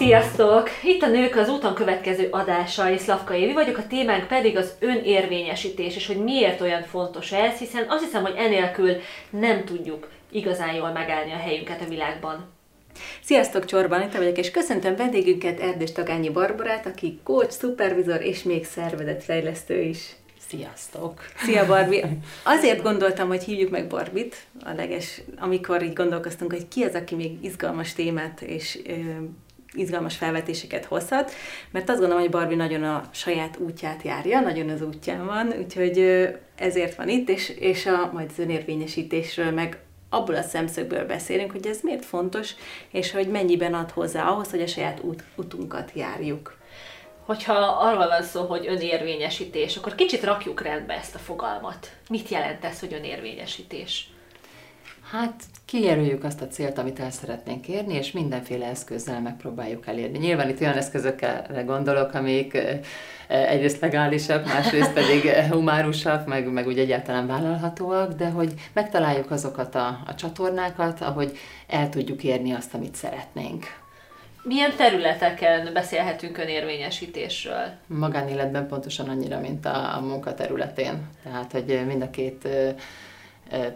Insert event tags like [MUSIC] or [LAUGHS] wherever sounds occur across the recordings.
Sziasztok! Itt a Nők az úton következő adása, és Szlavka Évi vagyok, a témánk pedig az önérvényesítés, és hogy miért olyan fontos ez, hiszen azt hiszem, hogy enélkül nem tudjuk igazán jól megállni a helyünket a világban. Sziasztok, Csorban Anita vagyok, és köszöntöm vendégünket Erdős Tagányi Barbarát, aki coach, szupervizor és még szervezetfejlesztő is. Sziasztok! Szia Barbi! [LAUGHS] Azért gondoltam, hogy hívjuk meg Barbit, a leges, amikor így gondolkoztunk, hogy ki az, aki még izgalmas témát és ö, izgalmas felvetéseket hozhat, mert azt gondolom, hogy Barbie nagyon a saját útját járja, nagyon az útján van, úgyhogy ezért van itt, és, és a, majd az önérvényesítésről, meg abból a szemszögből beszélünk, hogy ez miért fontos, és hogy mennyiben ad hozzá ahhoz, hogy a saját út, utunkat járjuk. Hogyha arról van szó, hogy önérvényesítés, akkor kicsit rakjuk rendbe ezt a fogalmat. Mit jelent ez, hogy önérvényesítés? Hát kijelöljük azt a célt, amit el szeretnénk érni, és mindenféle eszközzel megpróbáljuk elérni. Nyilván itt olyan eszközökre gondolok, amik egyrészt legálisak, másrészt pedig humárusak, meg, meg úgy egyáltalán vállalhatóak, de hogy megtaláljuk azokat a, a csatornákat, ahogy el tudjuk érni azt, amit szeretnénk. Milyen területeken beszélhetünk önérvényesítésről? Magánéletben pontosan annyira, mint a, a munkaterületén. Tehát, hogy mind a két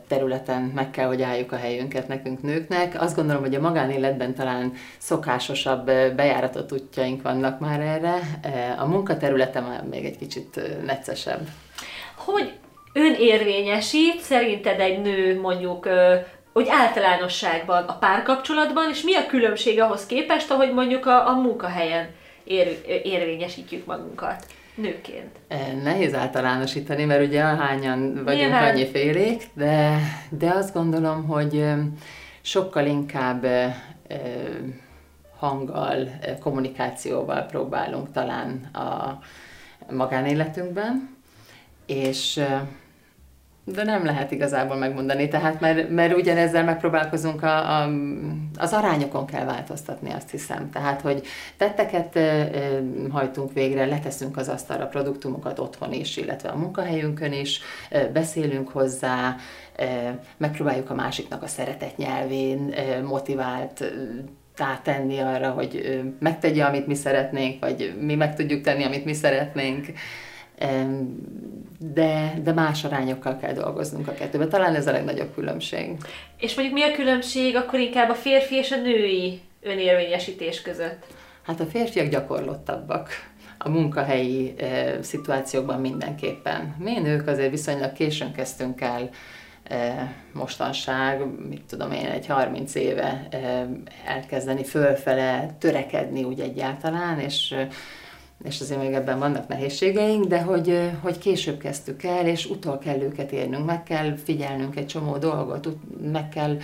területen meg kell, hogy álljuk a helyünket nekünk nőknek. Azt gondolom, hogy a magánéletben talán szokásosabb bejáratott útjaink vannak már erre. A munkaterületen már még egy kicsit neccesebb. Hogy önérvényesít szerinted egy nő mondjuk hogy általánosságban a párkapcsolatban, és mi a különbség ahhoz képest, ahogy mondjuk a, a munkahelyen ér, érvényesítjük magunkat nőként? Nehéz általánosítani, mert ugye ahányan vagyunk Nyilván. annyi félék, de, de azt gondolom, hogy sokkal inkább hanggal, kommunikációval próbálunk talán a magánéletünkben, és de nem lehet igazából megmondani, tehát mert, mert ugyanezzel megpróbálkozunk, a, a, az arányokon kell változtatni, azt hiszem. Tehát, hogy tetteket hajtunk végre, leteszünk az asztalra produktumokat otthon is, illetve a munkahelyünkön is, beszélünk hozzá, megpróbáljuk a másiknak a szeretet nyelvén motivált tenni arra, hogy megtegye, amit mi szeretnénk, vagy mi meg tudjuk tenni, amit mi szeretnénk de, de más arányokkal kell dolgoznunk a kettőben. Talán ez a legnagyobb különbség. És mondjuk mi a különbség akkor inkább a férfi és a női önérvényesítés között? Hát a férfiak gyakorlottabbak a munkahelyi e, szituációkban mindenképpen. Mi nők azért viszonylag későn kezdtünk el e, mostanság, mit tudom én, egy 30 éve e, elkezdeni fölfele törekedni úgy egyáltalán, és e, és azért még ebben vannak nehézségeink, de hogy, hogy később kezdtük el, és utol kell őket érnünk, meg kell figyelnünk egy csomó dolgot, meg kell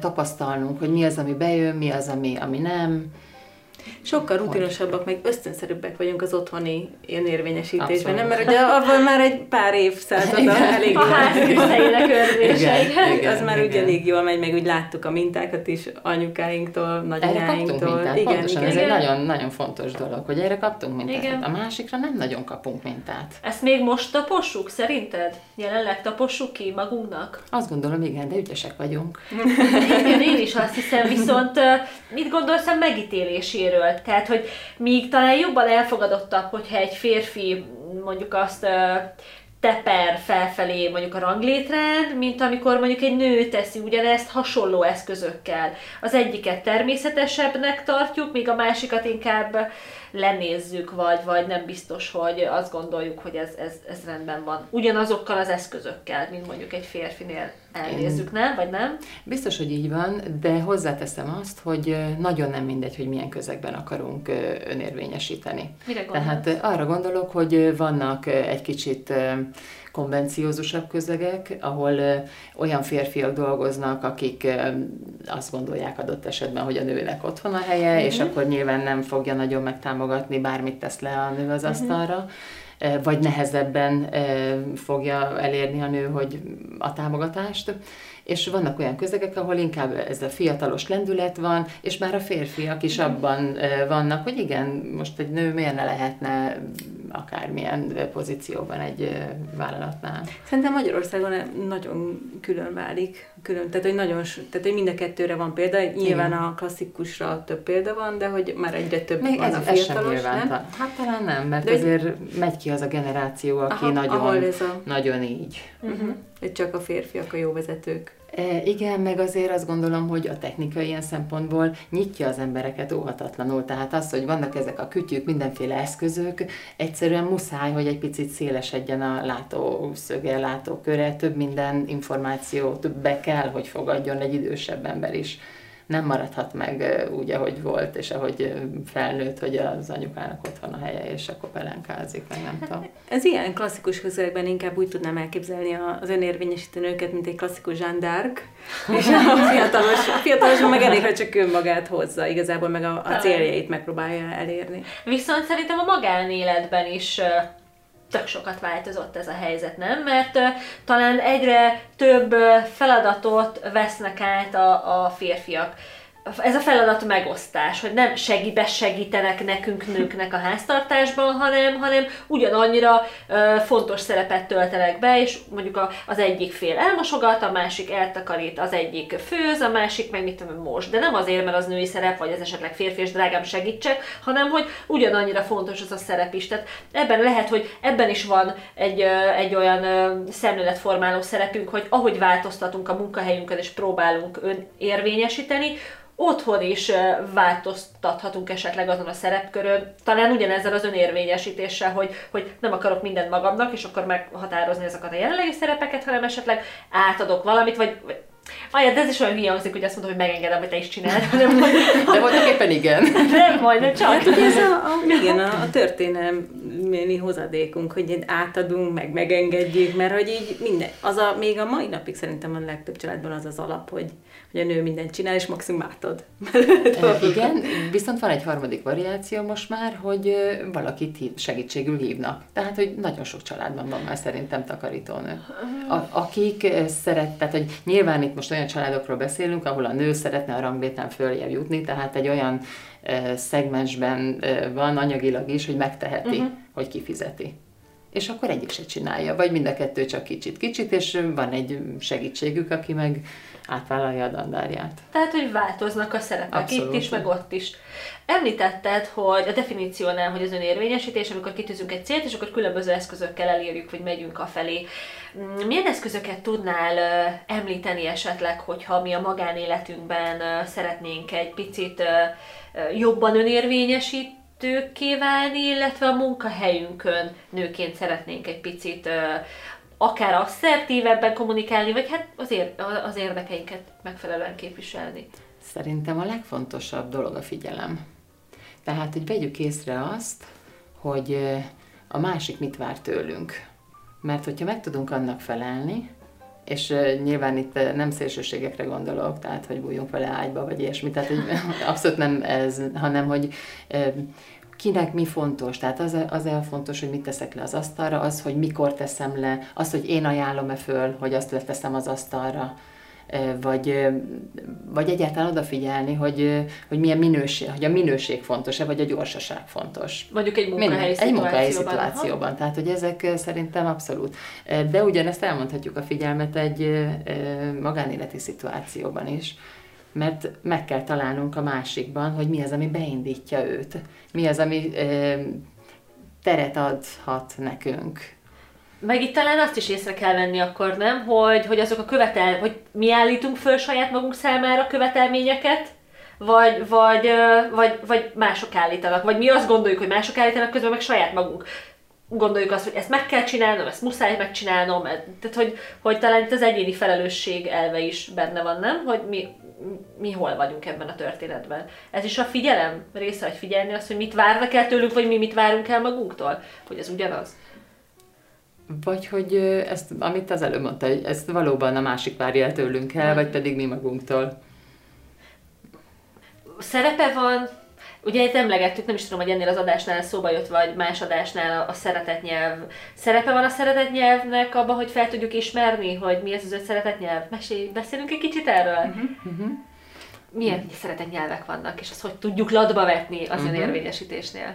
tapasztalnunk, hogy mi az, ami bejön, mi az, ami, ami nem, Sokkal rutinosabbak, meg ösztönszerűbbek vagyunk az otthoni ilyen érvényesítésben, nem? Mert ugye avval már egy pár évszázada elég A házküzdeinek. Az már igen. úgy elég jól megy, meg úgy láttuk a mintákat is anyukáinktól, nagyanyáinktól. Igen, igen, Pontosan, igen. ez egy nagyon, nagyon fontos dolog, hogy erre kaptunk mintát. Igen. A másikra nem nagyon kapunk mintát. Ezt még most tapossuk, szerinted? Jelenleg tapossuk ki magunknak? Azt gondolom, igen, de ügyesek vagyunk. [LAUGHS] igen, én is azt hiszem, viszont mit gondolsz a megítéléséről? Részéről. Tehát, hogy míg talán jobban elfogadottabb, hogyha egy férfi mondjuk azt teper felfelé mondjuk a ranglétrend, mint amikor mondjuk egy nő teszi ugyanezt hasonló eszközökkel. Az egyiket természetesebbnek tartjuk, míg a másikat inkább lenézzük, vagy, vagy nem biztos, hogy azt gondoljuk, hogy ez, ez, ez rendben van. Ugyanazokkal az eszközökkel, mint mondjuk egy férfinél elnézzük, nem? Vagy nem? Biztos, hogy így van, de hozzáteszem azt, hogy nagyon nem mindegy, hogy milyen közegben akarunk önérvényesíteni. Mire gondolsz? Tehát arra gondolok, hogy vannak egy kicsit konvenciózusabb közegek, ahol olyan férfiak dolgoznak, akik azt gondolják adott esetben, hogy a nőnek otthon a helye, uh-huh. és akkor nyilván nem fogja nagyon megtámogatni, bármit tesz le a nő az uh-huh. asztalra vagy nehezebben fogja elérni a nő, hogy a támogatást. És vannak olyan közegek, ahol inkább ez a fiatalos lendület van, és már a férfiak is abban vannak, hogy igen, most egy nő miért ne lehetne akármilyen pozícióban egy vállalatnál. Szerintem Magyarországon nagyon külön válik. Külön, tehát, hogy nagyon, tehát, hogy mind a kettőre van példa. Nyilván Igen. a klasszikusra több példa van, de hogy már egyre több Még van ez, a fiatalos, ez sem nem? Hát talán nem, mert de azért megy ki az a generáció, aki aha, nagyon, a... nagyon így. Uh-huh. Csak a férfiak a jó vezetők. E, igen, meg azért azt gondolom, hogy a technika ilyen szempontból nyitja az embereket óhatatlanul. Tehát az, hogy vannak ezek a kütyük, mindenféle eszközök, egyszerűen muszáj, hogy egy picit szélesedjen a látószöge, látóköre, több minden információ, többe kell, hogy fogadjon egy idősebb ember is nem maradhat meg úgy, ahogy volt, és ahogy felnőtt, hogy az anyukának otthon a helye, és akkor pelenkázik, meg nem tudom. Hát, ez ilyen klasszikus közegben inkább úgy tudnám elképzelni az önérvényesítő nőket, mint egy klasszikus Jeanne és a fiatalos, a fiatalos meg elég, hogy csak önmagát hozza, igazából meg a, a céljait megpróbálja elérni. Viszont szerintem a magánéletben is tök sokat változott ez a helyzet, nem? Mert talán egyre több feladatot vesznek át a, a férfiak ez a feladat megosztás, hogy nem segíbe segítenek nekünk nőknek a háztartásban, hanem, hanem ugyanannyira ö, fontos szerepet töltenek be, és mondjuk a, az egyik fél elmosogat, a másik eltakarít, az egyik főz, a másik meg mit tudom, most. De nem azért, mert az női szerep, vagy ez esetleg férfi és drágám segítsek, hanem hogy ugyanannyira fontos az a szerep is. Tehát ebben lehet, hogy ebben is van egy, ö, egy olyan ö, szemléletformáló szerepünk, hogy ahogy változtatunk a munkahelyünkön és próbálunk ön érvényesíteni, otthon is változtathatunk esetleg azon a szerepkörön, talán ugyanezzel az önérvényesítéssel, hogy, hogy nem akarok mindent magamnak, és akkor meghatározni ezeket a jelenlegi szerepeket, hanem esetleg átadok valamit, vagy, vagy Ajá, de ez is olyan hülye hogy azt mondom, hogy megengedem, hogy te is csináld. Nem, hogy... De voltak éppen igen. [LAUGHS] Nem, majdnem csak. Hát, ez a, a, [LAUGHS] igen, a, a történelmi hozadékunk, hogy átadunk, meg megengedjük, mert hogy így minden, az a, még a mai napig szerintem a legtöbb családban az az alap, hogy, hogy a nő mindent csinál, és maximum átad. [LAUGHS] igen, viszont van egy harmadik variáció most már, hogy valakit hív, segítségül hívnak. Tehát, hogy nagyon sok családban van már szerintem takarítónő. A, akik szeret, tehát, hogy nyilván itt most olyan családokról beszélünk, ahol a nő szeretne a rangléten följebb jutni, tehát egy olyan szegmensben van anyagilag is, hogy megteheti, uh-huh. hogy kifizeti és akkor egyik se csinálja, vagy mind a kettő csak kicsit-kicsit, és van egy segítségük, aki meg átvállalja a dandárját. Tehát, hogy változnak a szerepek Abszolút. itt is, meg ott is. Említetted, hogy a definíciónál, hogy az önérvényesítés, amikor kitűzünk egy célt, és akkor különböző eszközökkel elérjük, hogy megyünk a felé. Mm, milyen eszközöket tudnál említeni esetleg, hogyha mi a magánéletünkben szeretnénk egy picit jobban önérvényesíteni, vezetőkké válni, illetve a munkahelyünkön nőként szeretnénk egy picit akár asszertívebben kommunikálni, vagy hát az, ér- az érdekeinket megfelelően képviselni. Szerintem a legfontosabb dolog a figyelem. Tehát, hogy vegyük észre azt, hogy a másik mit vár tőlünk. Mert hogyha meg tudunk annak felelni, és nyilván itt nem szélsőségekre gondolok, tehát hogy bújjunk vele ágyba, vagy ilyesmi, tehát hogy [LAUGHS] abszolút nem ez, hanem hogy kinek mi fontos. Tehát az, az fontos, hogy mit teszek le az asztalra, az, hogy mikor teszem le, az, hogy én ajánlom-e föl, hogy azt leteszem az asztalra, vagy, vagy egyáltalán odafigyelni, hogy, hogy milyen minőség, hogy a minőség fontos-e, vagy a gyorsaság fontos. Mondjuk egy munkahelyi szituációban. Egy munkahelyi szituációban. Aha. Tehát, hogy ezek szerintem abszolút. De ugyanezt elmondhatjuk a figyelmet egy magánéleti szituációban is mert meg kell találnunk a másikban, hogy mi az, ami beindítja őt, mi az, ami ö, teret adhat nekünk. Meg itt talán azt is észre kell venni akkor, nem? Hogy, hogy azok a követel, hogy mi állítunk föl saját magunk számára követelményeket, vagy, vagy, vagy, vagy mások állítanak, vagy mi azt gondoljuk, hogy mások állítanak, közben meg saját magunk gondoljuk azt, hogy ezt meg kell csinálnom, ezt muszáj megcsinálnom, tehát hogy, hogy talán itt az egyéni felelősség elve is benne van, nem? Hogy mi, mi hol vagyunk ebben a történetben. Ez is a figyelem része, hogy figyelni azt, hogy mit várnak el tőlünk, vagy mi mit várunk el magunktól, hogy ez ugyanaz. Vagy hogy ezt, amit az előbb mondta, hogy ezt valóban a másik várja el tőlünk el, vagy pedig mi magunktól. Szerepe van Ugye itt emlegettük, nem is tudom, hogy ennél az adásnál szóba jött, vagy más adásnál a, a szeretett nyelv. Szerepe van a szeretett nyelvnek abban, hogy fel tudjuk ismerni, hogy mi ez az öt szeretett nyelv? Mesélj, beszélünk egy kicsit erről? Uh-huh. Milyen uh-huh. szeretett nyelvek vannak, és azt hogy tudjuk latba vetni az uh-huh. önérvényesítésnél?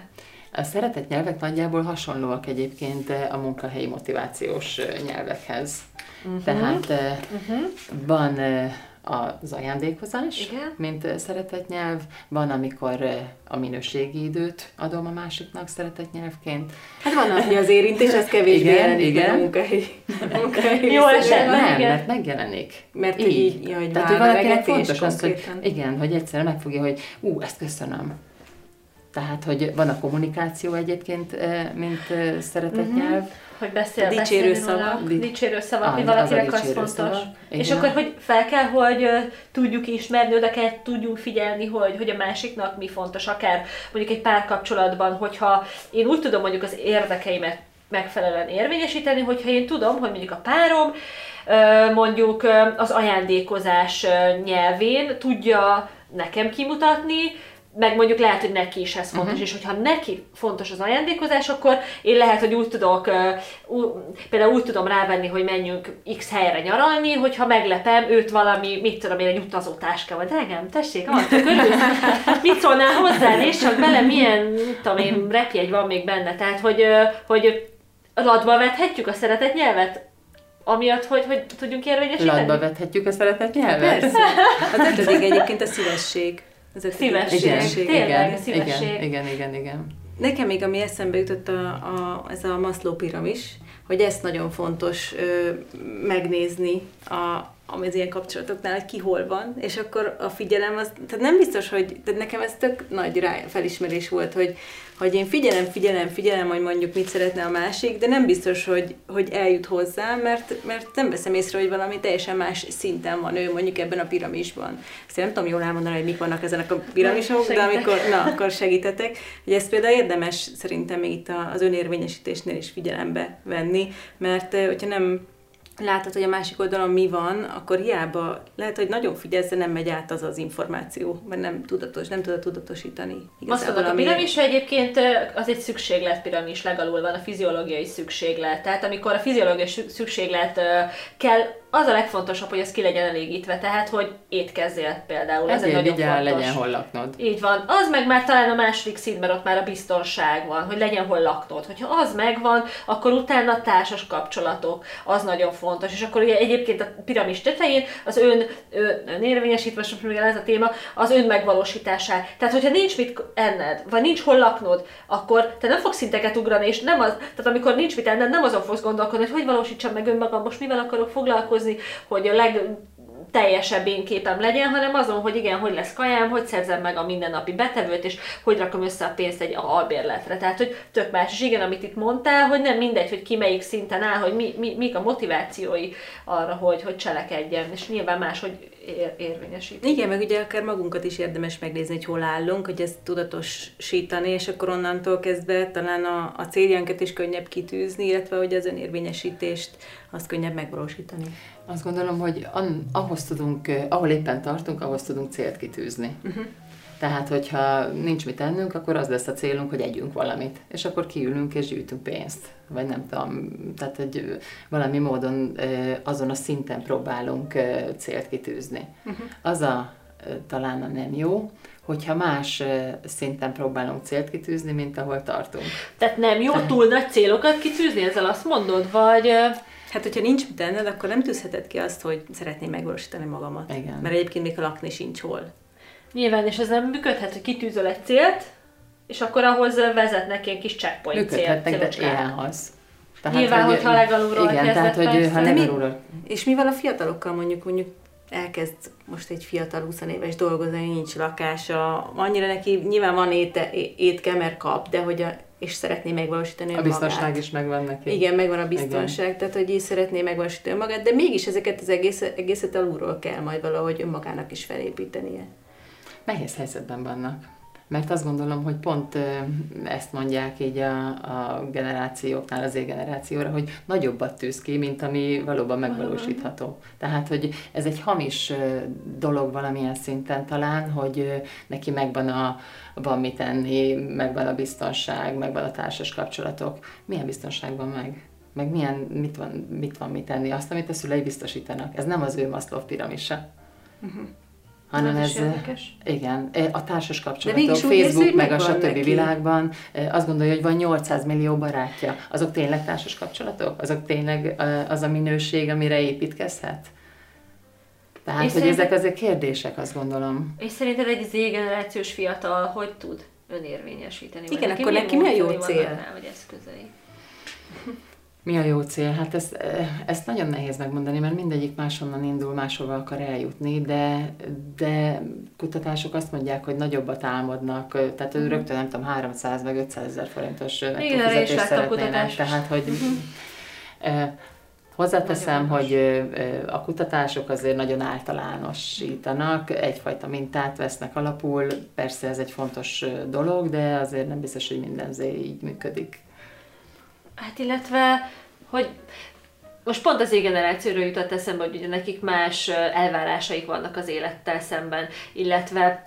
A szeretett nyelvek nagyjából hasonlóak egyébként a munkahelyi motivációs nyelvekhez. Uh-huh. Tehát uh-huh. van az ajándékozás, Igen. mint szeretett nyelv, van, amikor a minőségi időt adom a másiknak szeretett nyelvként. Hát van, aki az érintés, ez kevésbé igen, igen. a munkahelyi. munkahelyi Jó esetben, nem, igen. mert megjelenik. Mert így. így ja, hogy Tehát, hogy valakinek fontos az, hogy igen, hogy egyszerűen megfogja, hogy ú, ezt köszönöm. Tehát, hogy van a kommunikáció egyébként, mint szeretett uh-huh. nyelv, hogy beszél, a dicsérő szavak. Dicsérő szavak, hogy valakinek az, az fontos. Szavak. És akkor, hogy fel kell, hogy uh, tudjuk ismerni, oda kell tudjunk figyelni, hogy, hogy a másiknak mi fontos, akár mondjuk egy párkapcsolatban, hogyha én úgy tudom mondjuk az érdekeimet megfelelően érvényesíteni, hogyha én tudom, hogy mondjuk a párom mondjuk az ajándékozás nyelvén tudja nekem kimutatni, meg mondjuk lehet, hogy neki is ez fontos, uh-huh. és hogyha neki fontos az ajándékozás, akkor én lehet, hogy úgy tudok, uh, például úgy tudom rávenni, hogy menjünk X helyre nyaralni, hogyha meglepem őt valami, mit tudom én, egy utazótáska, vagy drágám, tessék, alatt körül, [LAUGHS] mit szólnál hozzá, és csak bele milyen, tudom én, repjegy van még benne, tehát hogy, hogy latba vethetjük a szeretett nyelvet, amiatt, hogy, hogy tudjunk érvényesíteni? Latba vethetjük a szeretett nyelvet? Persze. Az ötödik egyébként a szívesség. Ez szívesség. Igen, Tényleg, igen, szívesség. Igen, igen, igen, igen. Nekem még ami eszembe jutott a, a, ez a Maslow piramis, hogy ezt nagyon fontos ö, megnézni a, az ilyen kapcsolatoknál, hogy ki hol van, és akkor a figyelem az, tehát nem biztos, hogy, tehát nekem ez tök nagy rá, felismerés volt, hogy, hogy én figyelem, figyelem, figyelem, hogy mondjuk mit szeretne a másik, de nem biztos, hogy, hogy eljut hozzá, mert, mert nem veszem észre, hogy valami teljesen más szinten van ő mondjuk ebben a piramisban. Ezt én nem tudom jól elmondani, hogy mik vannak ezenek a piramisok, de amikor, na, akkor segítetek. Hogy ezt például érdemes szerintem még itt az önérvényesítésnél is figyelembe venni, mert hogyha nem látod, hogy a másik oldalon mi van, akkor hiába lehet, hogy nagyon figyelsz, de nem megy át az az információ, mert nem tudatos, nem tudod tudatosítani. Azt mondod, a piramis egyébként az egy szükséglet piramis, legalul van a fiziológiai szükséglet. Tehát amikor a fiziológiai szükséglet kell az a legfontosabb, hogy ez ki legyen elégítve, tehát hogy étkezzél például. Ez egy nagyon fontos. legyen hol laknod. Így van. Az meg már talán a második szint, mert ott már a biztonság van, hogy legyen hol laknod. Hogyha az megvan, akkor utána a társas kapcsolatok, az nagyon fontos. És akkor ugye egyébként a piramis tetején az ön, ön érvényesítve, most még ez a téma, az ön megvalósítását. Tehát, hogyha nincs mit enned, vagy nincs hol laknod, akkor te nem fogsz szinteket ugrani, és nem az, tehát amikor nincs mit enned, nem azon fogsz gondolkodni, hogy hogy valósítsam meg önmagam, most mivel akarok foglalkozni, foglalkozni, hogy a leg teljesebb én képem legyen, hanem azon, hogy igen, hogy lesz kajám, hogy szerzem meg a mindennapi betevőt, és hogy rakom össze a pénzt egy albérletre. Tehát, hogy tök más. És igen, amit itt mondtál, hogy nem mindegy, hogy ki melyik szinten áll, hogy mi, mi, mik a motivációi arra, hogy, hogy cselekedjen, és nyilván más, hogy ér, érvényesít. Igen, meg ugye akár magunkat is érdemes megnézni, hogy hol állunk, hogy ezt tudatosítani, és akkor onnantól kezdve talán a, a céljánkat is könnyebb kitűzni, illetve hogy az önérvényesítést azt könnyebb megvalósítani. Azt gondolom, hogy ahhoz tudunk, ahol éppen tartunk, ahhoz tudunk célt kitűzni. Uh-huh. Tehát, hogyha nincs mit ennünk, akkor az lesz a célunk, hogy együnk valamit. És akkor kiülünk és gyűjtünk pénzt. Vagy nem tudom, tehát egy, valami módon azon a szinten próbálunk célt kitűzni. Uh-huh. Az a talán a nem jó, hogyha más szinten próbálunk célt kitűzni, mint ahol tartunk. Tehát nem jó túl nagy célokat kitűzni, ezzel azt mondod, vagy... Hát, hogyha nincs mit tenned, akkor nem tűzheted ki azt, hogy szeretném megvalósítani magamat. Igen. Mert egyébként még a lakni sincs hol. Nyilván, és ez nem működhet, hogy kitűzöl egy célt, és akkor ahhoz vezetnek ilyen kis checkpoint cél, de az. Tehát, Nyilván, hogy, hogyha legalulról Igen, tehát, hogy ha legalulról. És mivel a fiatalokkal mondjuk, mondjuk elkezd most egy fiatal 20 éves dolgozni, nincs lakása, annyira neki nyilván van éte, étke, mert kap, de hogy a, és szeretné megvalósítani A biztonság magát. is megvan neki. Igen, megvan a biztonság, Igen. tehát hogy így szeretné megvalósítani magát, de mégis ezeket az egész, egészet alulról kell majd valahogy önmagának is felépítenie. Nehéz helyzetben vannak. Mert azt gondolom, hogy pont ezt mondják így a, a generációknál, az generációra, hogy nagyobbat tűz ki, mint ami valóban megvalósítható. Tehát, hogy ez egy hamis dolog valamilyen szinten talán, hogy neki megvan a, van mit enni, megvan a biztonság, megvan a társas kapcsolatok. Milyen biztonság van meg? Meg milyen, mit van, mit van mit enni? Azt, amit a szülei biztosítanak. Ez nem az ő Maslow piramisa. Uh-huh. Hanem ez, is érdekes. igen, a társas kapcsolatok, Facebook, meg a stb. világban azt gondolja, hogy van 800 millió barátja. Azok tényleg társas kapcsolatok? Azok tényleg ö, az a minőség, amire építkezhet? Tehát, És hogy ezek azért kérdések, azt gondolom. És szerinted egy Z generációs fiatal hogy tud önérvényesíteni? Vagy Igen, akkor neki mi a jó cél? Rá, vagy eszközei? Mi a jó cél? Hát ezt, ezt nagyon nehéz megmondani, mert mindegyik máshonnan indul, máshova akar eljutni, de, de kutatások azt mondják, hogy nagyobbat álmodnak, eh, tehát ő rögtön nem tudom, 300 vagy 500 ezer forintos Mhm. Igen, erre is fizetést láttam szeretnének. Tehát, hogy eh, hozzáteszem, Nagyon hogy a kutatások azért nagyon általánosítanak, egyfajta mintát vesznek alapul, persze ez egy fontos dolog, de azért nem biztos, hogy minden így működik. Hát illetve, hogy most pont az generációról jutott eszembe, hogy ugye nekik más elvárásaik vannak az élettel szemben, illetve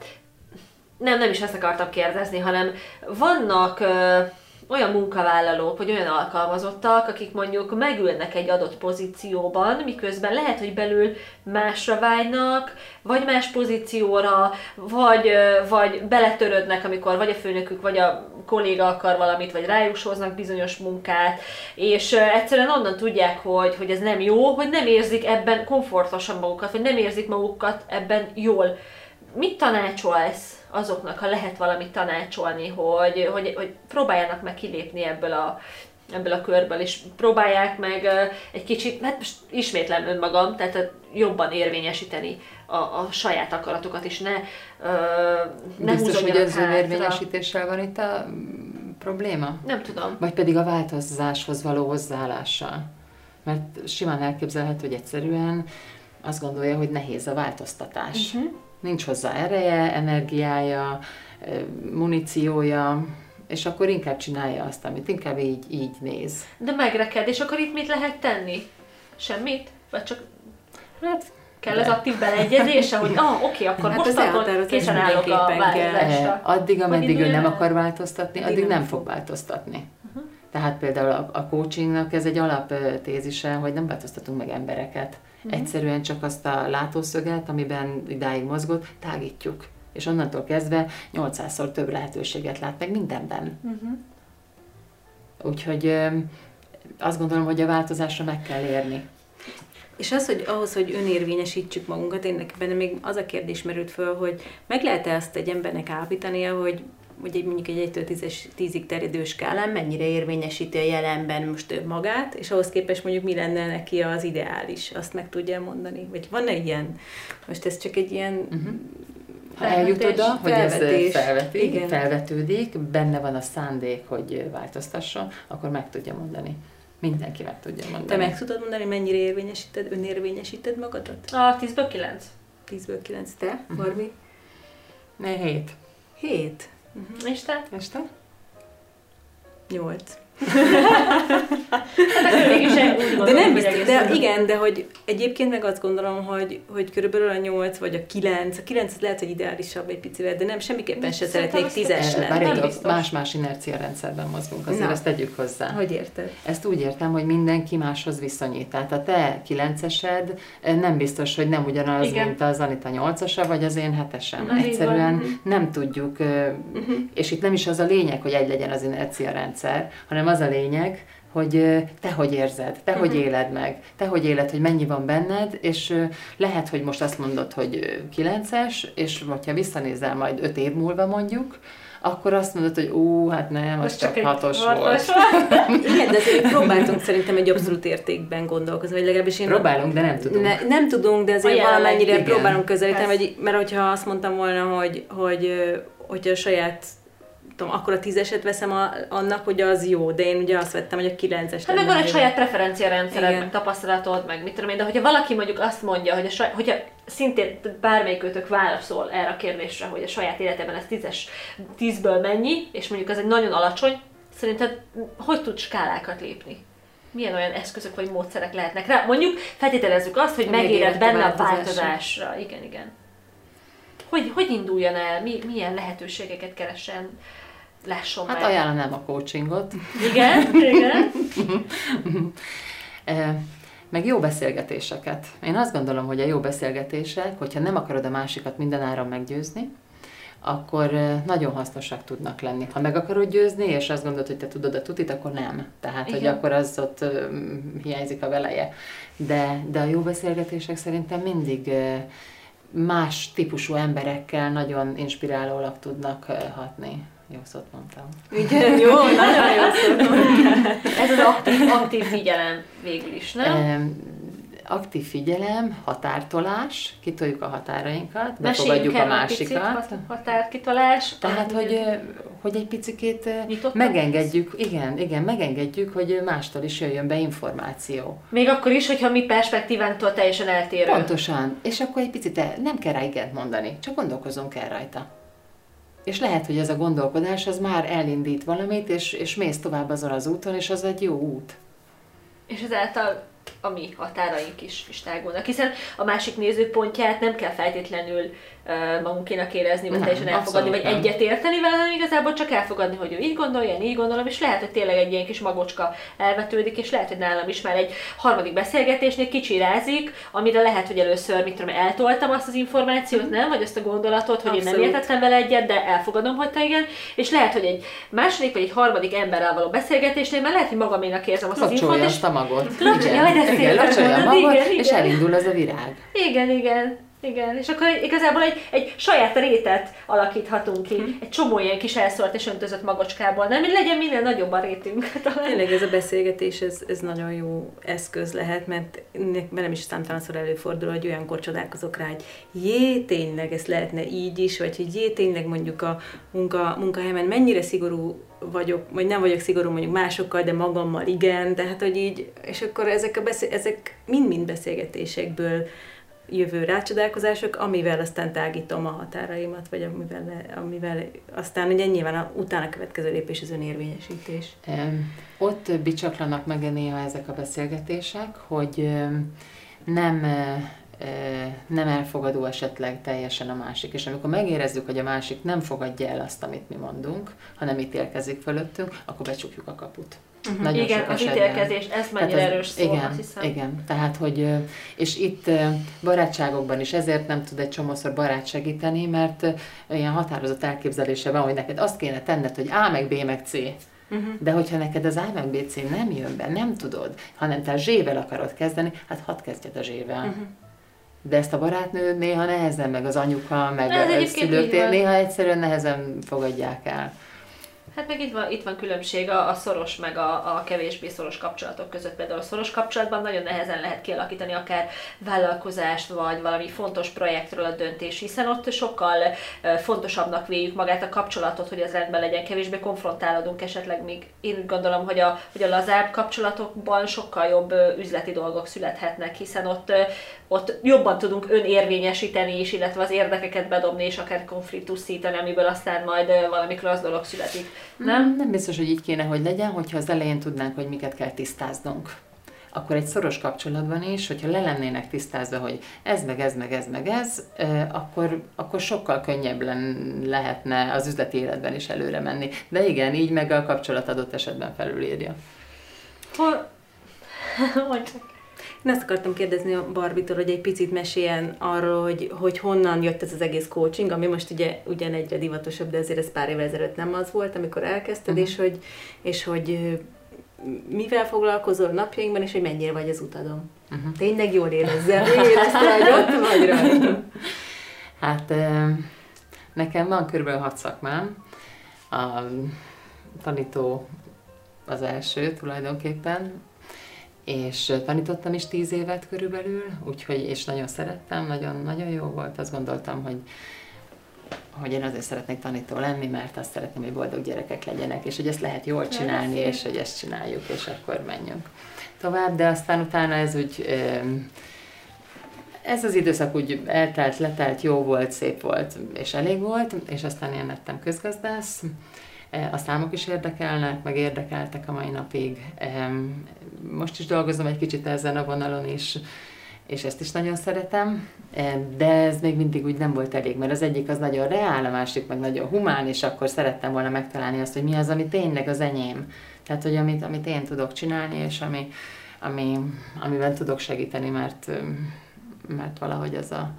nem, nem is ezt akartam kérdezni, hanem vannak olyan munkavállalók, vagy olyan alkalmazottak, akik mondjuk megülnek egy adott pozícióban, miközben lehet, hogy belül másra vágynak, vagy más pozícióra, vagy, vagy beletörődnek, amikor vagy a főnökük, vagy a kolléga akar valamit, vagy rájushoznak bizonyos munkát, és egyszerűen onnan tudják, hogy, hogy ez nem jó, hogy nem érzik ebben komfortosan magukat, vagy nem érzik magukat ebben jól. Mit tanácsolsz azoknak, ha lehet valamit tanácsolni, hogy, hogy, hogy próbáljanak meg kilépni ebből a, ebből a körből, és próbálják meg egy kicsit, hát most ismétlem önmagam, tehát jobban érvényesíteni a, a saját akaratokat, és ne, ö, ne Biztos, hogy az önérvényesítéssel van itt a mm, probléma? Nem tudom. Vagy pedig a változáshoz való hozzáállással? Mert simán elképzelhető, hogy egyszerűen azt gondolja, hogy nehéz a változtatás. Uh-huh. Nincs hozzá ereje, energiája, muníciója, és akkor inkább csinálja azt, amit inkább így, így néz. De megreked, és akkor itt mit lehet tenni? Semmit? Vagy csak Hát kell De. az aktív beleegyezése, hogy [LAUGHS] ah, oké, akkor Hát most az akkor készen állok a változásra. Eh, Addig, ameddig ő nem akar változtatni, Addig addig nem nem fog változtatni. Tehát például a, a coachingnak ez egy alaptézise, hogy nem változtatunk meg embereket. Egyszerűen csak azt a látószöget, amiben idáig mozgott, tágítjuk. És onnantól kezdve 800-szor több lehetőséget lát meg mindenben. Úgyhogy ö, azt gondolom, hogy a változásra meg kell érni. És az, hogy ahhoz, hogy önérvényesítsük magunkat, én nekem még az a kérdés merült föl, hogy meg lehet-e azt egy embernek állítania, hogy hogy egy mondjuk egy 1-től 10-es, 10-ig terjedő skálán mennyire érvényesíti a jelenben most ő magát, és ahhoz képest mondjuk mi lenne neki az ideális, azt meg tudja mondani? Vagy van-e ilyen? Most ez csak egy ilyen Uh-huh. Ha eljut oda, hogy ez felveti, Igen. felvetődik, benne van a szándék, hogy változtasson, akkor meg tudja mondani. Mindenki meg tudja mondani. Te meg tudod mondani, mennyire érvényesíted, önérvényesíted magadat? A 10-ből 9. 10-ből 9. Te, Barbi? Ne, hét. 7. És te? És te? 8. Hát De nem biztos, de igen, de hogy egyébként meg azt gondolom, hogy, hogy körülbelül a 8 vagy a 9, a 9 lehet, hogy ideálisabb egy picivel, de nem, semmiképpen se szeretnék azt- 10-es nem lenni. Más-más inercia rendszerben mozgunk, azért Na. ezt tegyük hozzá. Hogy érted? Ezt úgy értem, hogy mindenki máshoz viszonyít. Tehát a te kilencesed eh, nem biztos, hogy nem ugyanaz, Igen. mint az Anita nyolcasa, vagy az én hetesem. Ez így Egyszerűen van. nem tudjuk, eh, és itt nem is az a lényeg, hogy egy legyen az inercia rendszer, hanem az a lényeg, hogy te hogy érzed, te hogy éled meg, te hogy éled, hogy mennyi van benned, és eh, lehet, hogy most azt mondod, hogy eh, kilences, és hogyha visszanézel majd öt év múlva mondjuk, akkor azt mondod, hogy ú, hát nem, az csak, egy hatos volt. [LAUGHS] Igen, de azért próbáltunk szerintem egy abszolút értékben gondolkozni, vagy legalábbis én... Próbálunk, de nem tudunk. Ne, nem tudunk, de azért valamennyire igen. próbálunk közelíteni, vagy, mert hogyha azt mondtam volna, hogy, hogy, ö, hogy a saját tudom, akkor a tízeset veszem a, annak, hogy az jó, de én ugye azt vettem, hogy a kilences Hát meg van egy saját preferenciarendszered, Igen. meg tapasztalatod, meg mit tudom én, de hogyha valaki mondjuk azt mondja, hogy a saj, hogyha szintén bármelyikőtök válaszol erre a kérdésre, hogy a saját életében ez tízes, tízből mennyi, és mondjuk ez egy nagyon alacsony, szerinted hogy tud skálákat lépni? Milyen olyan eszközök vagy módszerek lehetnek rá? Mondjuk feltételezzük azt, hogy megérett benne a változásra. Igen, igen. Hogy, hogy induljon el? Mi, milyen lehetőségeket keressen? Lásson Hát ajánlanám a coachingot. Igen, igen. [LAUGHS] Meg jó beszélgetéseket. Én azt gondolom, hogy a jó beszélgetések, hogyha nem akarod a másikat mindenáron meggyőzni, akkor nagyon hasznosak tudnak lenni. Ha meg akarod győzni, és azt gondolod, hogy te tudod a tutit, akkor nem. Tehát, Igen. hogy akkor az ott hiányzik a veleje. De, de a jó beszélgetések szerintem mindig más típusú emberekkel nagyon inspirálólag tudnak hatni. Jó szót mondtam. Igen, jó, nagyon jó szót mondtam. Ez az aktív, aktív figyelem végül is, nem? aktív figyelem, határtolás, kitoljuk a határainkat, befogadjuk a másikat. Picit, határkitolás. Tehát, hogy, hogy egy picit megengedjük, igen, igen, megengedjük, hogy mástól is jöjjön be információ. Még akkor is, hogyha mi perspektívánktól teljesen eltérő. Pontosan. És akkor egy picit nem kell rá igent mondani, csak gondolkozunk el rajta. És lehet, hogy ez a gondolkodás az már elindít valamit, és, és mész tovább azon az úton, és az egy jó út. És ezáltal a mi határaink is, is tágulnak. Hiszen a másik nézőpontját nem kell feltétlenül magunkénak érezni, vagy teljesen elfogadni, vagy nem. egyet érteni vele, hanem igazából csak elfogadni, hogy ő így gondolja, én így gondolom, és lehet, hogy tényleg egy ilyen kis magocska elvetődik, és lehet, hogy nálam is már egy harmadik beszélgetésnél kicsirázik, amire lehet, hogy először, mit tudom, eltoltam azt az információt, nem, vagy azt a gondolatot, hogy Abszolút. én nem értettem vele egyet, de elfogadom, hogy te igen, és lehet, hogy egy második vagy egy harmadik emberrel való beszélgetésnél már lehet, hogy magaménak érzem azt Locsolja az infót, és... a magot. Locsolja, igen, igen, a magot, igen, és elindul az a virág. Igen, igen. Igen, és akkor igazából egy, egy saját rétet alakíthatunk ki, hmm. egy csomó ilyen kis elszólt és öntözött magocskából, nem? Hogy legyen minél nagyobb a rétünk. [LAUGHS] Tényleg ez a beszélgetés, ez, ez nagyon jó eszköz lehet, mert velem is számtalanszor előfordul, hogy olyankor csodálkozok rá, hogy jé, tényleg ez lehetne így is, vagy hogy jé, tényleg mondjuk a munka, munkahelyemen mennyire szigorú vagyok, vagy nem vagyok szigorú mondjuk másokkal, de magammal igen, tehát hogy így, és akkor ezek, a beszél, ezek mind-mind beszélgetésekből jövő rácsodálkozások, amivel aztán tágítom a határaimat, vagy amivel, amivel aztán ugye nyilván a, utána következő lépés az önérvényesítés. Ott bicsaklanak meg néha ezek a beszélgetések, hogy nem nem elfogadó esetleg teljesen a másik. És amikor megérezzük, hogy a másik nem fogadja el azt, amit mi mondunk, hanem ítélkezik fölöttünk, akkor becsukjuk a kaput. Uh-huh. Nagyon igen, az ítélkezés, ez mennyire erős szó, igen, azt hiszem. Igen, tehát, hogy, és itt barátságokban is ezért nem tud egy csomószor barát segíteni, mert ilyen határozott elképzelése van, hogy neked azt kéne tenned, hogy A meg B meg C. Uh-huh. De hogyha neked az A meg B, C nem jön be, nem tudod, hanem te a Z-vel akarod kezdeni, hát hadd kezdjed a Z-vel. Uh-huh. De ezt a barátnő néha nehezen, meg az anyuka, meg a szülők néha egyszerűen nehezen fogadják el. Hát meg itt van, itt van különbség a, a szoros meg a, a kevésbé szoros kapcsolatok között. Például a szoros kapcsolatban nagyon nehezen lehet kialakítani akár vállalkozást, vagy valami fontos projektről a döntés, hiszen ott sokkal fontosabbnak véljük magát a kapcsolatot, hogy az rendben legyen, kevésbé konfrontálódunk esetleg, még én úgy gondolom, hogy a, hogy a lazább kapcsolatokban sokkal jobb üzleti dolgok születhetnek, hiszen ott, ott jobban tudunk önérvényesíteni is, illetve az érdekeket bedobni, és akár konfliktus szítani, amiből aztán majd valami klassz dolog születik. Nem? Nem biztos, hogy így kéne, hogy legyen, hogyha az elején tudnánk, hogy miket kell tisztáznunk akkor egy szoros kapcsolatban is, hogyha le lennének tisztázva, hogy ez meg ez meg ez meg ez, akkor, akkor sokkal könnyebb lehetne az üzleti életben is előre menni. De igen, így meg a kapcsolat adott esetben felülírja. Hol... [LAUGHS] Én azt akartam kérdezni a Barbitól, hogy egy picit meséljen arról, hogy, hogy honnan jött ez az egész coaching, ami most ugye ugyan egyre divatosabb, de azért ez pár évvel ezelőtt nem az volt, amikor elkezdted, uh-huh. és hogy, és hogy mivel foglalkozol napjainkban, és hogy mennyire vagy az utadon. Uh-huh. Tényleg jól érezzel, [LAUGHS] érezted, hogy ott vagy rajta. Hát nekem van körülbelül hat szakmám. A tanító az első tulajdonképpen, és tanítottam is tíz évet körülbelül, úgyhogy, és nagyon szerettem, nagyon, nagyon jó volt, azt gondoltam, hogy hogy én azért szeretnék tanító lenni, mert azt szeretném, hogy boldog gyerekek legyenek, és hogy ezt lehet jól csinálni, és hogy ezt csináljuk, és akkor menjünk tovább, de aztán utána ez úgy, ez az időszak úgy eltelt, letelt, jó volt, szép volt, és elég volt, és aztán én lettem közgazdász, a számok is érdekelnek, meg érdekeltek a mai napig. Most is dolgozom egy kicsit ezen a vonalon is, és ezt is nagyon szeretem, de ez még mindig úgy nem volt elég, mert az egyik az nagyon reál, a másik meg nagyon humán, és akkor szerettem volna megtalálni azt, hogy mi az, ami tényleg az enyém. Tehát, hogy amit, amit én tudok csinálni, és ami, ami, amiben tudok segíteni, mert, mert valahogy az a,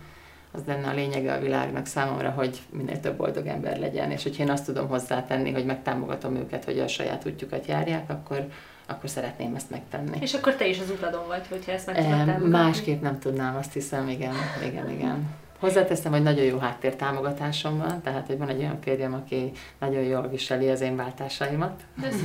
az lenne a lényege a világnak számomra, hogy minél több boldog ember legyen, és hogyha én azt tudom hozzátenni, hogy megtámogatom őket, hogy a saját útjukat járják, akkor, akkor szeretném ezt megtenni. És akkor te is az uradon vagy, hogyha ezt meg tudod Másképp nem tudnám, azt hiszem, igen, igen, igen. Hozzáteszem, hogy nagyon jó háttértámogatásom van, tehát hogy van egy olyan férjem, aki nagyon jól viseli az én váltásaimat. Ez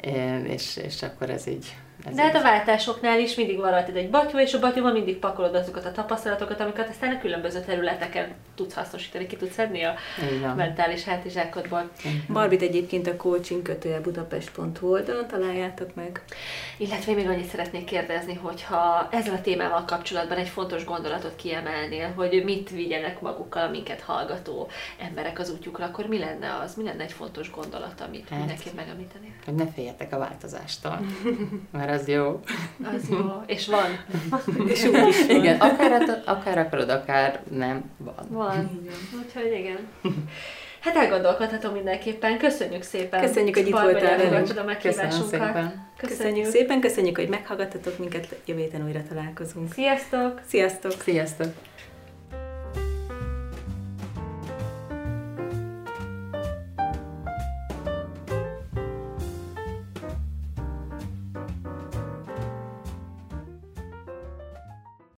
[LAUGHS] és, és akkor ez így ez De hát a váltásoknál is mindig van rajtad egy batyú, és a batyúban mindig pakolod azokat a tapasztalatokat, amiket aztán a különböző területeken tudsz hasznosítani, ki tudsz szedni a Igen. mentális hátizsákodból. Barbit egyébként a coaching kötője budapest.hu oldalon találjátok meg. Illetve még annyit szeretnék kérdezni, hogyha ezzel a témával kapcsolatban egy fontos gondolatot kiemelnél, hogy mit vigyenek magukkal a minket hallgató emberek az útjukra, akkor mi lenne az? Mi lenne egy fontos gondolat, amit hát, mindenképp megemlítenél? Hogy ne féljetek a változástól. Mert [LAUGHS] az jó. Az jó. És van. [LAUGHS] és úgy is van. Igen, akár, akár akarod, akár nem, van. Van. Úgyhogy igen. Hát elgondolkodhatom mindenképpen. Köszönjük szépen. Köszönjük, hogy itt voltál velünk. a meghívásunkat. Köszönjük. Köszönjük szépen, köszönjük, hogy meghallgattatok minket. Jövő héten újra találkozunk. Sziasztok! Sziasztok! Sziasztok!